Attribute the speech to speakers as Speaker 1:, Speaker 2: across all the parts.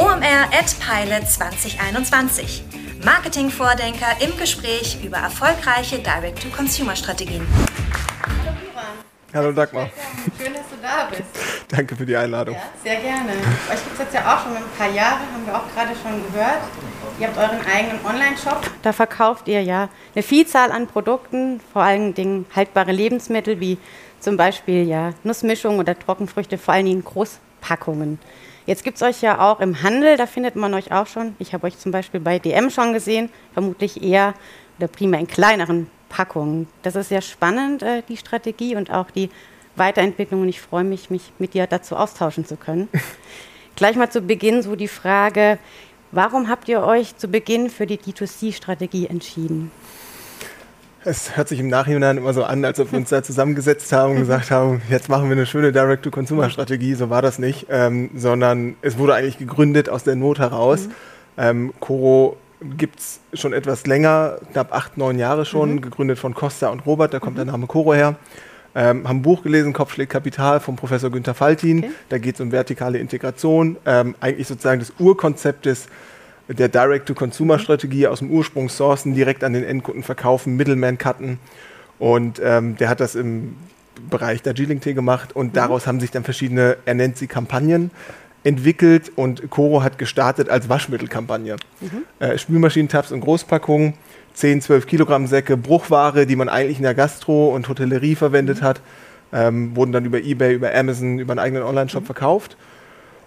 Speaker 1: OMR at Pilot 2021. Marketingvordenker im Gespräch über erfolgreiche Direct-to-Consumer-Strategien.
Speaker 2: Hallo Dagmar.
Speaker 3: Schön, dass du da bist.
Speaker 2: Danke für die Einladung.
Speaker 3: Ja, sehr gerne. Euch gibt es jetzt ja auch schon ein paar Jahre, haben wir auch gerade schon gehört. Ihr habt euren eigenen Online-Shop. Da verkauft ihr ja eine Vielzahl an Produkten, vor allen Dingen haltbare Lebensmittel wie zum Beispiel ja Nussmischung oder Trockenfrüchte, vor allen Dingen Großpackungen. Jetzt gibt es euch ja auch im Handel, da findet man euch auch schon. Ich habe euch zum Beispiel bei DM schon gesehen, vermutlich eher oder primär in kleineren Packungen. Das ist sehr spannend, äh, die Strategie und auch die Weiterentwicklung. Und ich freue mich, mich mit dir dazu austauschen zu können. Gleich mal zu Beginn so die Frage, warum habt ihr euch zu Beginn für die D2C-Strategie entschieden?
Speaker 2: Es hört sich im Nachhinein immer so an, als ob wir uns da zusammengesetzt haben und gesagt haben, jetzt machen wir eine schöne Direct-to-Consumer-Strategie. So war das nicht, ähm, sondern es wurde eigentlich gegründet aus der Not heraus. Mhm. Ähm, Coro gibt es schon etwas länger, knapp acht, neun Jahre schon, mhm. gegründet von Costa und Robert, da kommt mhm. der Name Coro her. Ähm, haben ein Buch gelesen, Kopfschläg Kapital vom Professor Günther Faltin. Okay. Da geht es um vertikale Integration, ähm, eigentlich sozusagen das Urkonzept des der Direct-to-Consumer-Strategie aus dem Ursprung sourcen, direkt an den Endkunden verkaufen, Middleman cutten. Und ähm, der hat das im Bereich der G-Link-T gemacht und mhm. daraus haben sich dann verschiedene, er nennt sie Kampagnen, entwickelt und Coro hat gestartet als Waschmittelkampagne. Mhm. Äh, Spülmaschinentabs in Großpackungen, 10, 12 Kilogramm Säcke, Bruchware, die man eigentlich in der Gastro und Hotellerie verwendet mhm. hat, ähm, wurden dann über Ebay, über Amazon, über einen eigenen Online-Shop mhm. verkauft.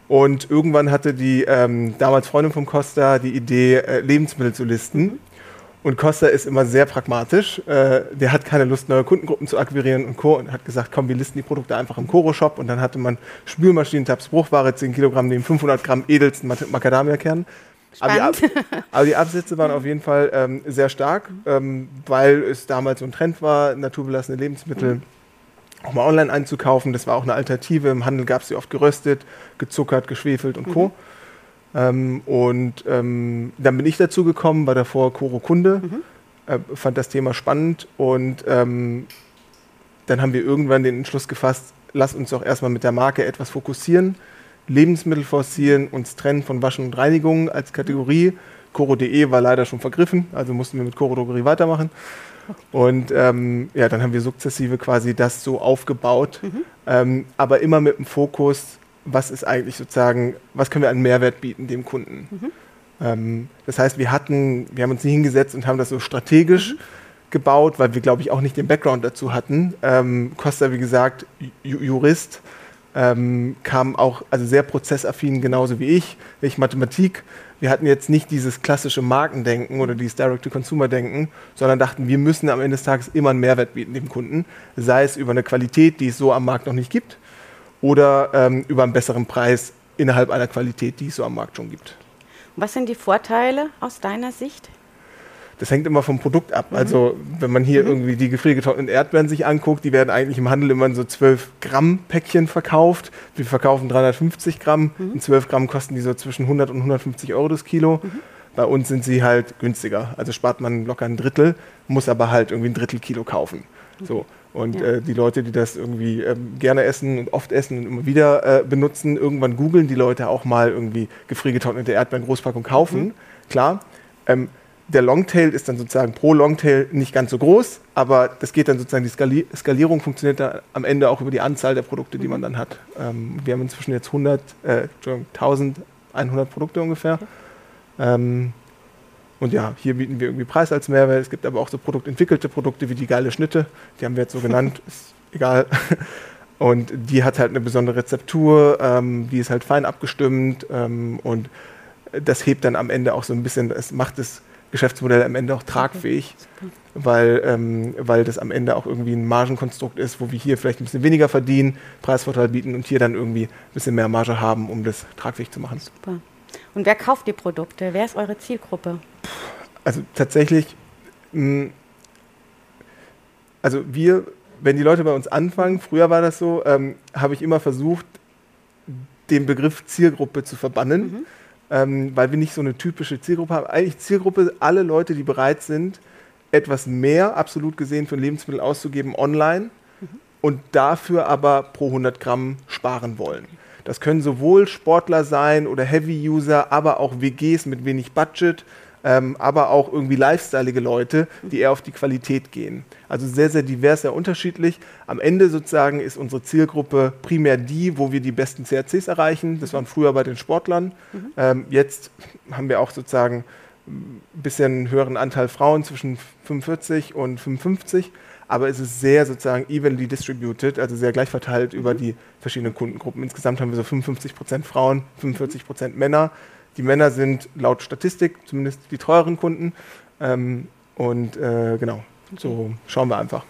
Speaker 2: Und irgendwann hatte die ähm, damals Freundin von Costa die Idee, äh, Lebensmittel zu listen. Und Costa ist immer sehr pragmatisch. Äh, der hat keine Lust, neue Kundengruppen zu akquirieren und Co. Und hat gesagt, komm, wir listen die Produkte einfach im Koro-Shop. Und dann hatte man Spülmaschinen, Tabs, Bruchware, 10 Kilogramm, neben 500 Gramm edelsten Macadamia-Kernen. Aber die, Ab aber die, Absätze waren auf jeden Fall ähm, sehr stark, ähm, weil es damals so ein Trend war, naturbelassene Lebensmittel. Mhm auch mal online einzukaufen. Das war auch eine Alternative. Im Handel gab es sie oft geröstet, gezuckert, geschwefelt und Co. Mhm. Ähm, und ähm, dann bin ich dazu gekommen, war davor Koro Kunde, mhm. äh, fand das Thema spannend und ähm, dann haben wir irgendwann den Entschluss gefasst, lass uns doch erstmal mit der Marke etwas fokussieren, Lebensmittel forcieren, uns trennen von Waschen und Reinigung als Kategorie. Coro.de war leider schon vergriffen, also mussten wir mit Coro Drogerie weitermachen. Und ähm, ja, dann haben wir sukzessive quasi das so aufgebaut, mhm. ähm, aber immer mit dem Fokus, was ist eigentlich sozusagen, was können wir an Mehrwert bieten dem Kunden. Mhm. Ähm, das heißt, wir hatten, wir haben uns nie hingesetzt und haben das so strategisch mhm. gebaut, weil wir, glaube ich, auch nicht den Background dazu hatten. Ähm, Costa, wie gesagt, Jurist, ähm, kam auch also sehr prozessaffin, genauso wie ich. Ich Mathematik wir hatten jetzt nicht dieses klassische Markendenken oder dieses Direct-to-Consumer-Denken, sondern dachten, wir müssen am Ende des Tages immer einen Mehrwert bieten dem Kunden, sei es über eine Qualität, die es so am Markt noch nicht gibt, oder ähm, über einen besseren Preis innerhalb einer Qualität, die es so am Markt schon gibt.
Speaker 3: Was sind die Vorteile aus deiner Sicht?
Speaker 2: Das hängt immer vom Produkt ab. Mhm. Also wenn man hier mhm. irgendwie die gefriergetrockneten Erdbeeren sich anguckt, die werden eigentlich im Handel immer in so 12 Gramm Päckchen verkauft. Wir verkaufen 350 Gramm. Mhm. In 12 Gramm kosten die so zwischen 100 und 150 Euro das Kilo. Mhm. Bei uns sind sie halt günstiger. Also spart man locker ein Drittel, muss aber halt irgendwie ein Drittel Kilo kaufen. Mhm. So. Und ja. äh, die Leute, die das irgendwie ähm, gerne essen und oft essen und immer wieder äh, benutzen, irgendwann googeln die Leute auch mal irgendwie gefriergetrocknete Erdbeeren Großpackung kaufen. Mhm. Klar. Ähm, der Longtail ist dann sozusagen pro Longtail nicht ganz so groß, aber das geht dann sozusagen, die Skali Skalierung funktioniert dann am Ende auch über die Anzahl der Produkte, die man dann hat. Ähm, wir haben inzwischen jetzt 100, äh, 1100 Produkte ungefähr. Ähm, und ja, hier bieten wir irgendwie Preis als Mehrwert. Es gibt aber auch so produktentwickelte Produkte wie die geile Schnitte, die haben wir jetzt so genannt, ist egal. Und die hat halt eine besondere Rezeptur, ähm, die ist halt fein abgestimmt ähm, und das hebt dann am Ende auch so ein bisschen, es macht es Geschäftsmodell am Ende auch tragfähig, okay, weil, ähm, weil das am Ende auch irgendwie ein Margenkonstrukt ist, wo wir hier vielleicht ein bisschen weniger verdienen, Preisvorteil bieten und hier dann irgendwie ein bisschen mehr Marge haben, um das tragfähig zu machen. Super.
Speaker 3: Und wer kauft die Produkte? Wer ist eure Zielgruppe?
Speaker 2: Also tatsächlich, mh, also wir, wenn die Leute bei uns anfangen, früher war das so, ähm, habe ich immer versucht, den Begriff Zielgruppe zu verbannen. Mhm ähm, weil wir nicht so eine typische Zielgruppe haben. Eigentlich Zielgruppe alle Leute, die bereit sind, etwas mehr absolut gesehen für Lebensmittel auszugeben online mhm. und dafür aber pro 100 Gramm sparen wollen. Das können sowohl Sportler sein oder Heavy-User, aber auch WGs mit wenig Budget, ähm, aber auch irgendwie lifestyleige Leute, die eher auf die Qualität gehen. Also sehr, sehr divers, sehr unterschiedlich. Am Ende sozusagen ist unsere Zielgruppe primär die, wo wir die besten CRCs erreichen. Das waren früher bei den Sportlern. Mhm. Ähm, jetzt haben wir auch sozusagen ein bisschen höheren Anteil Frauen zwischen 45 und 55 aber es ist sehr sozusagen evenly distributed, also sehr gleich verteilt mhm. über die verschiedenen Kundengruppen. Insgesamt haben wir so 55 Prozent Frauen, 45 Prozent Männer. Die Männer sind laut Statistik zumindest die teuren Kunden. Ähm, und äh, genau, so schauen wir einfach.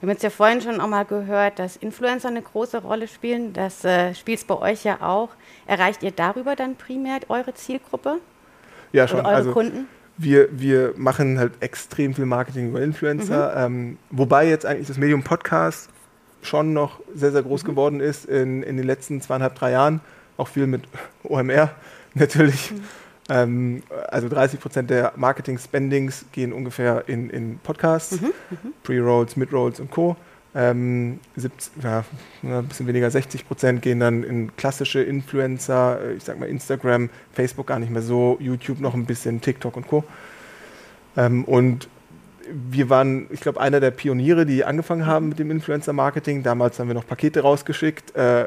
Speaker 3: Wir haben jetzt ja vorhin schon auch mal gehört, dass Influencer eine große Rolle spielen. Das äh, spielt es bei euch ja auch. Erreicht ihr darüber dann primär eure Zielgruppe?
Speaker 2: Ja, schon. Oder eure also, Kunden? Wir, wir machen halt extrem viel Marketing über Influencer. Mhm. Ähm, wobei jetzt eigentlich das Medium Podcast schon noch sehr, sehr groß mhm. geworden ist in, in den letzten zweieinhalb, drei Jahren. Auch viel mit OMR natürlich. Mhm. Ähm, also 30 Prozent der Marketing-Spendings gehen ungefähr in, in Podcasts, mhm. mhm. Pre-Rolls, Mid-Rolls und Co. Ähm, 70, ja, ein bisschen weniger, 60 Prozent gehen dann in klassische Influencer, äh, ich sag mal Instagram, Facebook gar nicht mehr so, YouTube noch ein bisschen, TikTok und Co. Ähm, und wir waren, ich glaube, einer der Pioniere, die angefangen haben mit dem Influencer-Marketing. Damals haben wir noch Pakete rausgeschickt. Äh,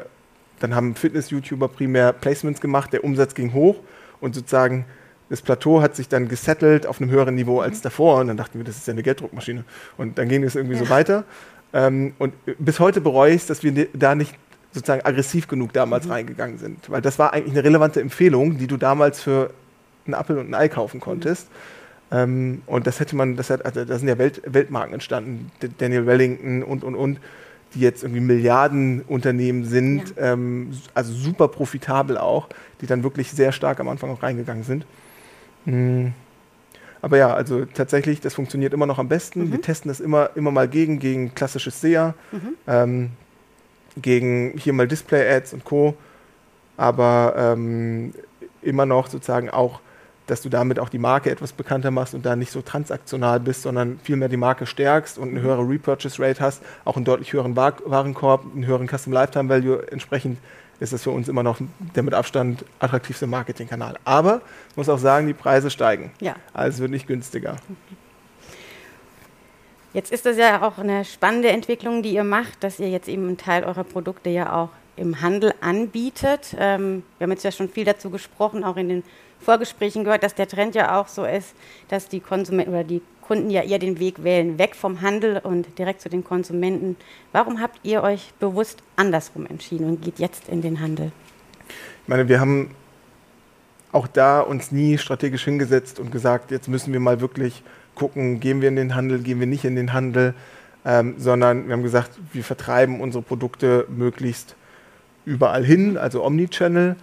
Speaker 2: dann haben Fitness-YouTuber primär Placements gemacht, der Umsatz ging hoch und sozusagen das Plateau hat sich dann gesettelt auf einem höheren Niveau als davor und dann dachten wir, das ist ja eine Gelddruckmaschine. Und dann ging es irgendwie ja. so weiter. Ähm, und bis heute bereue ich es, dass wir da nicht sozusagen aggressiv genug damals mhm. reingegangen sind. Weil das war eigentlich eine relevante Empfehlung, die du damals für einen Apfel und ein Ei kaufen konntest. Mhm. Ähm, und das hätte man, das hat, also da sind ja Welt, Weltmarken entstanden, Daniel Wellington und und und, die jetzt irgendwie Milliardenunternehmen sind, ja. ähm, also super profitabel auch, die dann wirklich sehr stark am Anfang auch reingegangen sind. Mhm. Aber ja, also tatsächlich, das funktioniert immer noch am besten. Mhm. Wir testen das immer, immer mal gegen, gegen klassisches SEA, mhm. ähm, gegen hier mal Display-Ads und Co. Aber ähm, immer noch sozusagen auch, dass du damit auch die Marke etwas bekannter machst und da nicht so transaktional bist, sondern vielmehr die Marke stärkst und eine höhere Repurchase Rate hast, auch einen deutlich höheren Warenkorb, einen höheren Custom Lifetime Value entsprechend ist es für uns immer noch der mit Abstand attraktivste Marketingkanal. Aber ich muss auch sagen, die Preise steigen. Ja. Also es wird nicht günstiger.
Speaker 3: Jetzt ist das ja auch eine spannende Entwicklung, die ihr macht, dass ihr jetzt eben einen Teil eurer Produkte ja auch im Handel anbietet. Ähm, wir haben jetzt ja schon viel dazu gesprochen, auch in den Vorgesprächen gehört, dass der Trend ja auch so ist, dass die Konsumenten oder die Kunden ja eher den Weg wählen, weg vom Handel und direkt zu den Konsumenten. Warum habt ihr euch bewusst andersrum entschieden und geht jetzt in den Handel?
Speaker 2: Ich meine, wir haben auch da uns nie strategisch hingesetzt und gesagt, jetzt müssen wir mal wirklich gucken, gehen wir in den Handel, gehen wir nicht in den Handel, ähm, sondern wir haben gesagt, wir vertreiben unsere Produkte möglichst überall hin, also Omnichannel.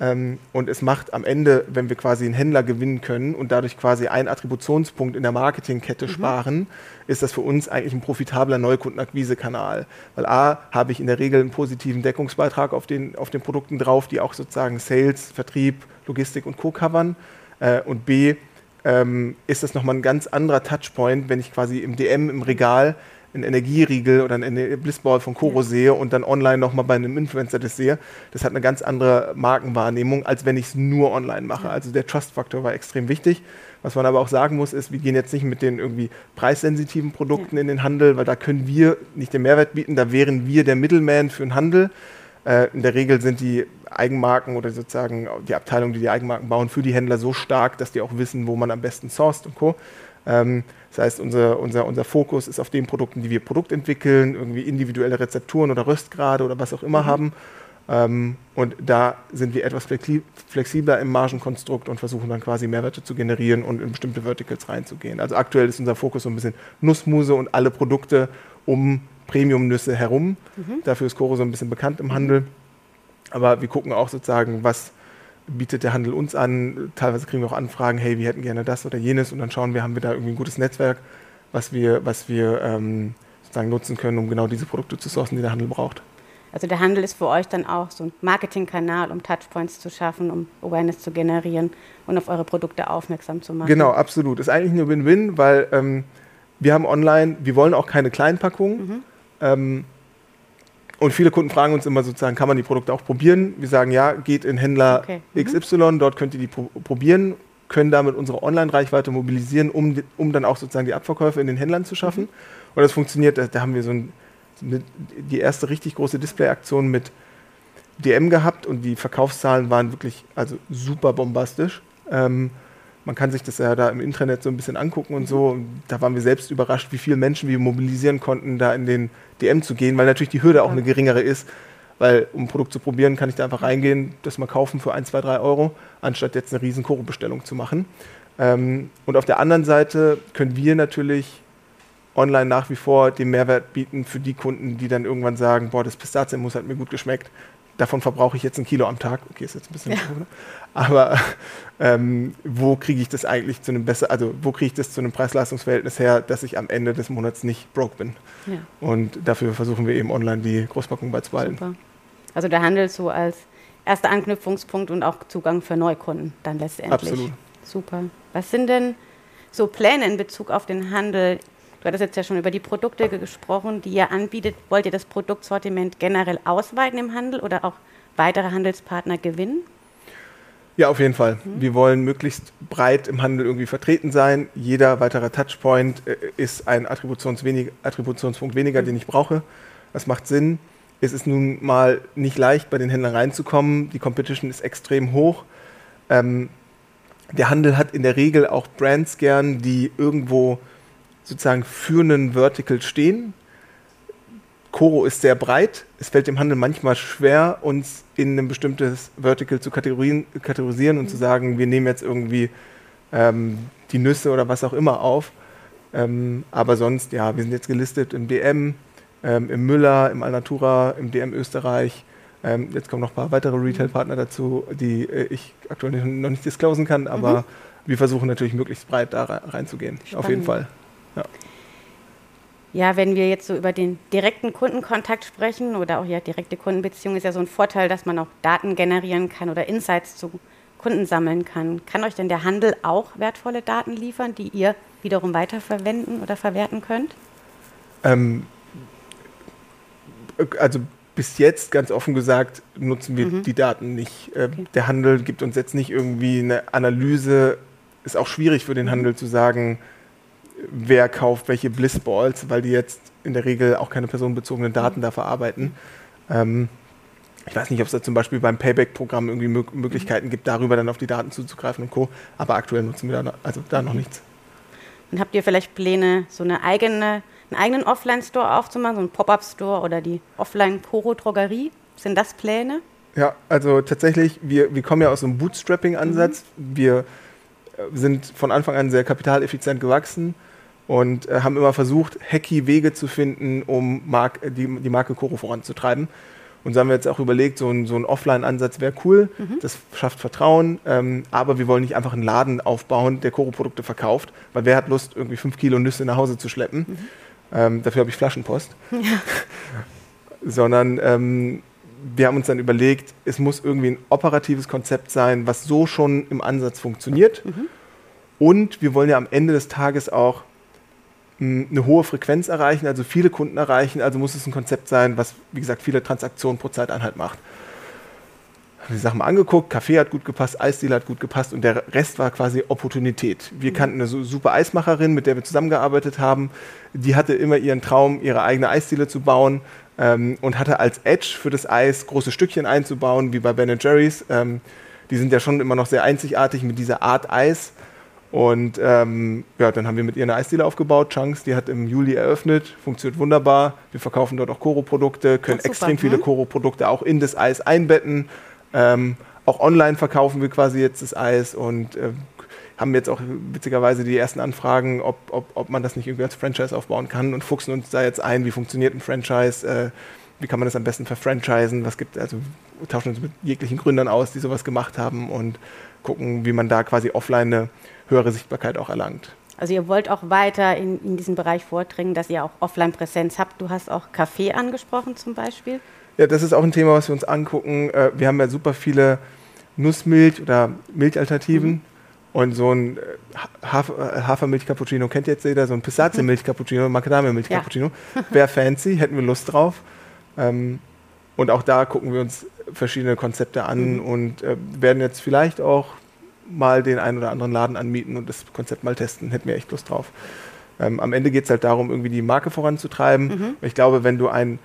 Speaker 2: Und es macht am Ende, wenn wir quasi einen Händler gewinnen können und dadurch quasi einen Attributionspunkt in der Marketingkette mhm. sparen, ist das für uns eigentlich ein profitabler Neukundenakquisekanal. Weil A, habe ich in der Regel einen positiven Deckungsbeitrag auf den, auf den Produkten drauf, die auch sozusagen Sales, Vertrieb, Logistik und Co. covern. Äh, und B, ähm, ist das nochmal ein ganz anderer Touchpoint, wenn ich quasi im DM, im Regal einen Energieriegel oder einen Blissball von Koro ja. sehe und dann online nochmal bei einem Influencer das sehe, das hat eine ganz andere Markenwahrnehmung, als wenn ich es nur online mache. Ja. Also der Trust-Faktor war extrem wichtig. Was man aber auch sagen muss, ist, wir gehen jetzt nicht mit den irgendwie preissensitiven Produkten ja. in den Handel, weil da können wir nicht den Mehrwert bieten, da wären wir der Middleman für den Handel. Äh, in der Regel sind die Eigenmarken oder sozusagen die Abteilungen, die die Eigenmarken bauen, für die Händler so stark, dass die auch wissen, wo man am besten sourced und co. Ähm, das heißt, unser, unser, unser Fokus ist auf den Produkten, die wir Produkt entwickeln, irgendwie individuelle Rezepturen oder Röstgrade oder was auch immer mhm. haben. Ähm, und da sind wir etwas flexibler im Margenkonstrukt und versuchen dann quasi Mehrwerte zu generieren und in bestimmte Verticals reinzugehen. Also aktuell ist unser Fokus so ein bisschen Nussmuse und alle Produkte um Premium-Nüsse herum. Mhm. Dafür ist Coro so ein bisschen bekannt im Handel. Aber wir gucken auch sozusagen, was bietet der Handel uns an. Teilweise kriegen wir auch Anfragen, hey, wir hätten gerne das oder jenes und dann schauen wir, haben wir da irgendwie ein gutes Netzwerk, was wir, was wir ähm, sozusagen nutzen können, um genau diese Produkte zu sourcen, die der Handel braucht.
Speaker 3: Also der Handel ist für euch dann auch so ein Marketingkanal, um Touchpoints zu schaffen, um Awareness zu generieren und auf eure Produkte aufmerksam zu machen.
Speaker 2: Genau, absolut. Ist eigentlich eine Win-Win, weil ähm, wir haben online, wir wollen auch keine Kleinpackungen. Mhm. Ähm, Und viele Kunden fragen uns immer sozusagen, kann man die Produkte auch probieren? Wir sagen, ja, geht in Händler okay. mhm. XY, dort könnt ihr die pro probieren, können damit unsere Online-Reichweite mobilisieren, um, um dann auch sozusagen die Abverkäufe in den Händlern zu schaffen. Mhm. Und das funktioniert, da, da haben wir so ein, eine, die erste richtig große Display-Aktion mit DM gehabt und die Verkaufszahlen waren wirklich also super bombastisch. Ähm, man kann sich das ja da im Intranet so ein bisschen angucken und so. Und da waren wir selbst überrascht, wie viele Menschen wir mobilisieren konnten, da in den DM zu gehen, weil natürlich die Hürde auch eine geringere ist. Weil um ein Produkt zu probieren, kann ich da einfach reingehen, das mal kaufen für 1, 2, 3 Euro, anstatt jetzt eine riesen Koro-Bestellung zu machen. Ähm, und auf der anderen Seite können wir natürlich online nach wie vor den Mehrwert bieten für die Kunden, die dann irgendwann sagen, boah, das Pistazienmus hat mir gut geschmeckt davon verbrauche ich jetzt ein Kilo am Tag. Okay, ist jetzt ein bisschen, ja. aber ähm, wo kriege ich das eigentlich zu einem besser, also wo kriege ich das zu einem Preis-Leistungs-Verhältnis her, dass ich am Ende des Monats nicht broke bin? Ja. Und dafür versuchen wir eben online die Großpackung beizubehalten. Super.
Speaker 3: Also der Handel so als erster Anknüpfungspunkt und auch Zugang für Neukunden dann letztendlich.
Speaker 2: Absolut.
Speaker 3: Super. Was sind denn so Pläne in Bezug auf den Handel Du hattest jetzt ja schon über die Produkte gesprochen, die ihr anbietet. Wollt ihr das Produktsortiment generell ausweiten im Handel oder auch weitere Handelspartner gewinnen?
Speaker 2: Ja, auf jeden Fall. Mhm. Wir wollen möglichst breit im Handel irgendwie vertreten sein. Jeder weitere Touchpoint äh, ist ein Attributions wenig, Attributionspunkt weniger, mhm. den ich brauche. Das macht Sinn. Es ist nun mal nicht leicht, bei den Händlern reinzukommen. Die Competition ist extrem hoch. Ähm, der Handel hat in der Regel auch Brands gern, die irgendwo sozusagen für einen Vertical stehen. Koro ist sehr breit. Es fällt dem Handel manchmal schwer, uns in ein bestimmtes Vertical zu kategorisieren und mhm. zu sagen, wir nehmen jetzt irgendwie ähm, die Nüsse oder was auch immer auf. Ähm, aber sonst, ja, wir sind jetzt gelistet im DM, ähm, im Müller, im Alnatura, im DM Österreich. Ähm, jetzt kommen noch ein paar weitere Retail-Partner dazu, die äh, ich aktuell noch nicht disclosen kann, aber mhm. wir versuchen natürlich möglichst breit da reinzugehen. Spannend. Auf jeden Fall.
Speaker 3: Ja. Ja, wenn wir jetzt so über den direkten Kundenkontakt sprechen oder auch ja direkte Kundenbeziehung, ist ja so ein Vorteil, dass man auch Daten generieren kann oder Insights zu Kunden sammeln kann. Kann euch denn der Handel auch wertvolle Daten liefern, die ihr wiederum weiterverwenden oder verwerten könnt? Ähm,
Speaker 2: also bis jetzt, ganz offen gesagt, nutzen wir mhm. die Daten nicht. Äh, okay. Der Handel gibt uns jetzt nicht irgendwie eine Analyse. Ist auch schwierig für den mhm. Handel zu sagen, wer kauft welche Blissballs, weil die jetzt in der Regel auch keine personenbezogenen Daten da verarbeiten. Ähm, ich weiß nicht, ob es da zum Beispiel beim Payback-Programm irgendwie Mö Möglichkeiten gibt, darüber dann auf die Daten zuzugreifen und Co. Aber aktuell nutzen wir da, also da noch nichts.
Speaker 3: Und habt ihr vielleicht Pläne, so eine eigene, einen eigenen Offline-Store aufzumachen, so einen Pop-Up-Store oder die Offline-Koro-Drogerie? Sind das Pläne?
Speaker 2: Ja, also tatsächlich, wir, wir kommen ja aus einem Bootstrapping-Ansatz. Mhm. Wir äh, sind von Anfang an sehr kapitaleffizient gewachsen und äh, haben immer versucht, hacky Wege zu finden, um Mark die, die Marke Koro voranzutreiben. Und so haben wir jetzt auch überlegt, so ein, so ein Offline-Ansatz wäre cool, mhm. das schafft Vertrauen, ähm, aber wir wollen nicht einfach einen Laden aufbauen, der Koro-Produkte verkauft, weil wer hat Lust, irgendwie fünf Kilo Nüsse nach Hause zu schleppen? Mhm. Ähm, dafür habe ich Flaschenpost. Ja. Sondern ähm, wir haben uns dann überlegt, es muss irgendwie ein operatives Konzept sein, was so schon im Ansatz funktioniert. Mhm. Und wir wollen ja am Ende des Tages auch eine hohe Frequenz erreichen, also viele Kunden erreichen. Also muss es ein Konzept sein, was, wie gesagt, viele Transaktionen pro Zeiteinheit macht. Die Sachen mal angeguckt, Kaffee hat gut gepasst, Eisdealer hat gut gepasst und der Rest war quasi Opportunität. Wir mhm. kannten eine super Eismacherin, mit der wir zusammengearbeitet haben. Die hatte immer ihren Traum, ihre eigene Eisdiele zu bauen ähm, und hatte als Edge für das Eis große Stückchen einzubauen, wie bei Ben Jerry's. Ähm, die sind ja schon immer noch sehr einzigartig mit dieser Art Eis. Und ähm, ja, dann haben wir mit ihr eine Eisdiele aufgebaut. Chunks, die hat im Juli eröffnet, funktioniert wunderbar. Wir verkaufen dort auch Koro-Produkte, können Ach, extrem viele mhm. Koro-Produkte auch in das Eis einbetten. Ähm, auch online verkaufen wir quasi jetzt das Eis und äh, haben jetzt auch witzigerweise die ersten Anfragen, ob, ob, ob man das nicht irgendwie als Franchise aufbauen kann und fuchsen uns da jetzt ein, wie funktioniert ein Franchise, äh, wie kann man das am besten verfranchisen, was gibt, also tauschen uns mit jeglichen Gründern aus, die sowas gemacht haben und gucken, wie man da quasi offline eine höhere Sichtbarkeit auch erlangt.
Speaker 3: Also ihr wollt auch weiter in, in diesem Bereich vordringen, dass ihr auch Offline-Präsenz habt. Du hast auch Kaffee angesprochen zum Beispiel.
Speaker 2: Ja, das ist auch ein Thema, was wir uns angucken. Äh, wir haben ja super viele Nussmilch- oder Milchalternativen. Mhm. Und so ein äh, Hafer, Hafermilch-Cappuccino kennt jetzt jeder, so ein Pistazienmilch-Cappuccino, Macadamia-Milch-Cappuccino. Ja. Wäre fancy, hätten wir Lust drauf. Ähm, Und auch da gucken wir uns verschiedene Konzepte an mhm. und äh, werden jetzt vielleicht auch mal den einen oder anderen Laden anmieten und das Konzept mal testen. Hätten wir echt Lust drauf. Ähm, am Ende geht es halt darum, irgendwie die Marke voranzutreiben. Mhm. Ich glaube, wenn du ein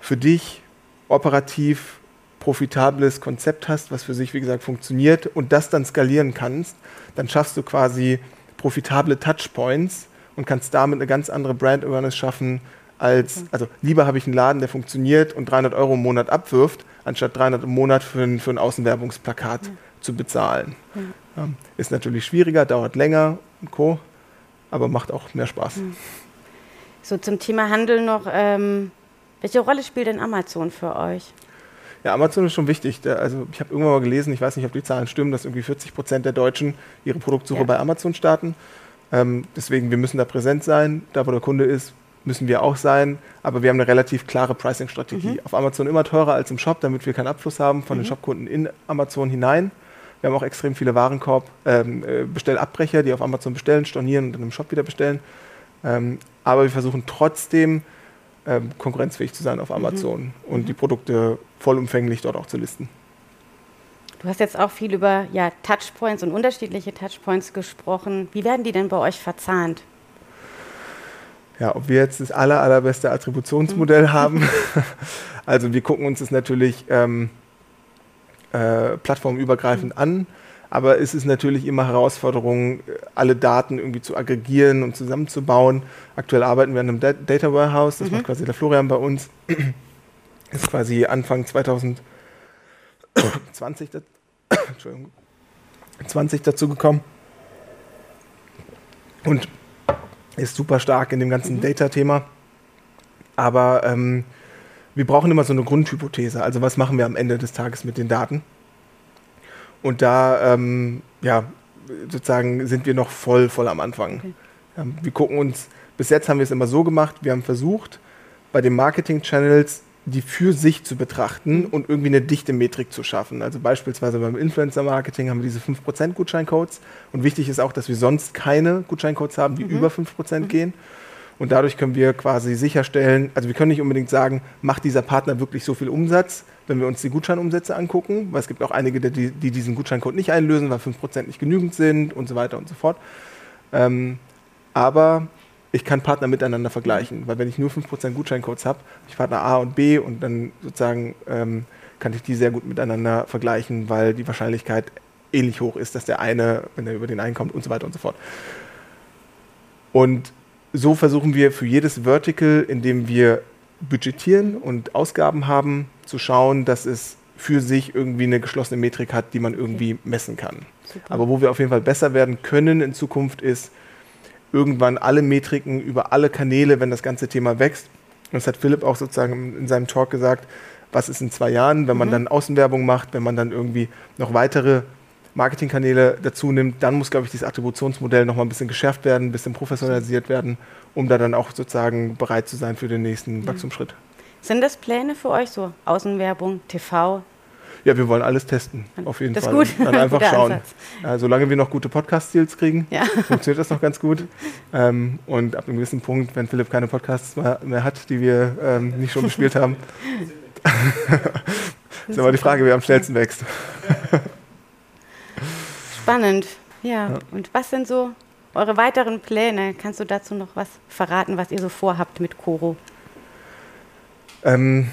Speaker 2: für dich operativ profitables Konzept hast, was für sich, wie gesagt, funktioniert und das dann skalieren kannst, dann schaffst du quasi profitable Touchpoints und kannst damit eine ganz andere Brand Awareness schaffen, als, also lieber habe ich einen Laden, der funktioniert und 300 Euro im Monat abwirft, anstatt 300 im Monat für ein, für ein Außenwerbungsplakat ja. Zu bezahlen. Ja. Ja, ist natürlich schwieriger, dauert länger und Co., aber macht auch mehr Spaß.
Speaker 3: So zum Thema Handel noch, ähm, welche Rolle spielt denn Amazon für euch?
Speaker 2: Ja, Amazon ist schon wichtig. Also ich habe irgendwann mal gelesen, ich weiß nicht, ob die Zahlen stimmen, dass irgendwie 40 Prozent der Deutschen ihre Produktsuche bei Amazon starten. Ähm, deswegen, wir müssen da präsent sein. Da, wo der Kunde ist, müssen wir auch sein. Aber wir haben eine relativ klare Pricing-Strategie. Mhm. Auf Amazon immer teurer als im Shop, damit wir keinen Abfluss haben von mhm. den Shopkunden in Amazon hinein. Wir haben auch extrem viele Warenkorb, ähm, äh, Bestellabbrecher, die auf Amazon bestellen, stornieren und dann im Shop wieder bestellen. Ähm, aber wir versuchen trotzdem ähm, konkurrenzfähig zu sein auf mhm. Amazon mhm. und mhm. die Produkte vollumfänglich dort auch zu listen.
Speaker 3: Du hast jetzt auch viel über ja, Touchpoints und unterschiedliche Touchpoints gesprochen. Wie werden die denn bei euch verzahnt?
Speaker 2: Ja, ob wir jetzt das aller, allerbeste Attributionsmodell mhm. haben. also wir gucken uns das natürlich ähm, äh, plattformübergreifend mhm. an, aber es ist natürlich immer Herausforderung, alle Daten irgendwie zu aggregieren und zusammenzubauen. Aktuell arbeiten wir an einem Data Warehouse, das mhm. macht quasi der Florian bei uns. ist quasi Anfang 2020 Entschuldigung, 20 dazu gekommen. Und ist super stark in dem ganzen mhm. Data-Thema. Aber ähm, wir brauchen immer so eine Grundhypothese. Also was machen wir am Ende des Tages mit den Daten? Und da, ähm, ja, sozusagen sind wir noch voll, voll am Anfang. Okay. Ähm, wir gucken uns, bis jetzt haben wir es immer so gemacht, wir haben versucht, bei den Marketing-Channels die für sich zu betrachten und irgendwie eine dichte Metrik zu schaffen. Also beispielsweise beim Influencer-Marketing haben wir diese 5% Gutscheincodes und wichtig ist auch, dass wir sonst keine Gutscheincodes haben, die mhm. über 5% mhm. gehen. Und dadurch können wir quasi sicherstellen, also wir können nicht unbedingt sagen, macht dieser Partner wirklich so viel Umsatz, wenn wir uns die Gutscheinumsätze angucken, weil es gibt auch einige, die, die diesen Gutscheincode nicht einlösen, weil 5% nicht genügend sind und so weiter und so fort. Ähm, aber ich kann Partner miteinander vergleichen, weil wenn ich nur 5% Gutscheincodes habe, ich Partner A und B und dann sozusagen ähm, kann ich die sehr gut miteinander vergleichen, weil die Wahrscheinlichkeit ähnlich hoch ist, dass der eine, wenn er über den einen kommt und so weiter und so fort. Und so versuchen wir für jedes Vertical, in dem wir budgetieren und Ausgaben haben, zu schauen, dass es für sich irgendwie eine geschlossene Metrik hat, die man irgendwie messen kann. Super. Aber wo wir auf jeden Fall besser werden können in Zukunft ist, irgendwann alle Metriken über alle Kanäle, wenn das ganze Thema wächst. das hat Philipp auch sozusagen in seinem Talk gesagt, was ist in zwei Jahren, wenn man mhm. dann Außenwerbung macht, wenn man dann irgendwie noch weitere Marketingkanäle dazu nimmt, dann muss, glaube ich, dieses Attributionsmodell noch mal ein bisschen geschärft werden, ein bisschen professionalisiert werden, um da dann auch sozusagen bereit zu sein für den nächsten mhm. Wachstumsschritt.
Speaker 3: Sind das Pläne für euch, so Außenwerbung, TV,
Speaker 2: ja, wir wollen alles testen, auf jeden das Fall. Ist gut. Dann einfach schauen. Ja, solange wir noch gute Podcast-Deals kriegen, ja. funktioniert das noch ganz gut. Ähm, und ab einem gewissen Punkt, wenn Philipp keine Podcasts mehr, hat, die wir ähm, nicht schon gespielt haben, ist immer die Frage, wer am schnellsten wächst.
Speaker 3: Spannend. Ja. ja. Und was sind so eure weiteren Pläne? Kannst du dazu noch was verraten, was ihr so vorhabt mit Coro?
Speaker 2: Ähm,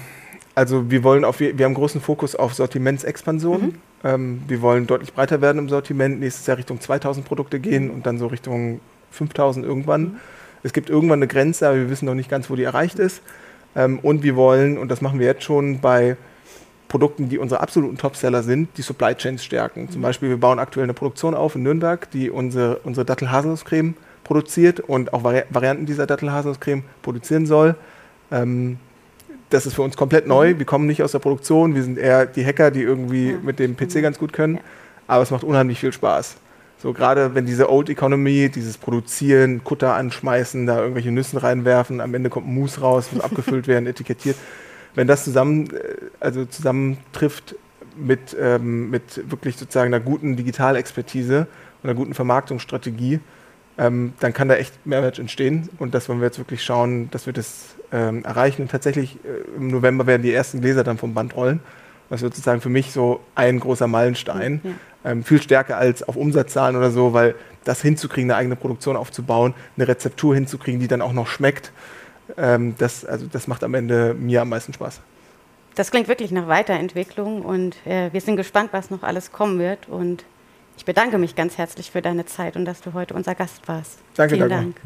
Speaker 2: also wir wollen auf, wir haben großen Fokus auf Sortimentsexpansion. Mhm. Ähm, wir wollen deutlich breiter werden im Sortiment, nächstes Jahr Richtung 2000 Produkte gehen und dann so Richtung 5000 irgendwann. Mhm. Es gibt irgendwann eine Grenze, aber wir wissen noch nicht ganz, wo die erreicht ist. Ähm, und wir wollen, und das machen wir jetzt schon bei Produkten, die unsere absoluten Topseller sind, die Supply Chains stärken. Mhm. Zum Beispiel, wir bauen aktuell eine Produktion auf in Nürnberg, die unsere, unsere Dattel-Haselnusscreme produziert und auch Vari Varianten dieser Dattel-Haselnusscreme produzieren soll. Ähm, das ist für uns komplett neu. Mhm. Wir kommen nicht aus der Produktion, wir sind eher die Hacker, die irgendwie ja. mit dem PC ganz gut können. Aber es macht unheimlich viel Spaß. So gerade wenn diese Old Economy, dieses Produzieren, Kutter anschmeißen, da irgendwelche Nüssen reinwerfen, am Ende kommt ein Mousse raus, muss abgefüllt werden, etikettiert. Wenn das zusammen, äh, also zusammentrifft mit, ähm, mit wirklich sozusagen einer guten Digitalexpertise und einer guten Vermarktungsstrategie, ähm, dann kann da echt Mehrwert entstehen. Und das wollen wir jetzt wirklich schauen, dass wir das ähm, erreichen. Und tatsächlich äh, im November werden die ersten Gläser dann vom Band rollen. Was sozusagen für mich so ein großer Meilenstein. Ja. Ähm, viel stärker als auf Umsatzzahlen oder so, weil das hinzukriegen, eine eigene Produktion aufzubauen, eine Rezeptur hinzukriegen, die dann auch noch schmeckt, ähm, das, also das macht am Ende mir am meisten Spaß.
Speaker 3: Das klingt wirklich nach Weiterentwicklung und äh, wir sind gespannt, was noch alles kommen wird. Und ich bedanke mich ganz herzlich für deine Zeit und dass du heute unser Gast warst.
Speaker 2: Danke, Vielen Dank.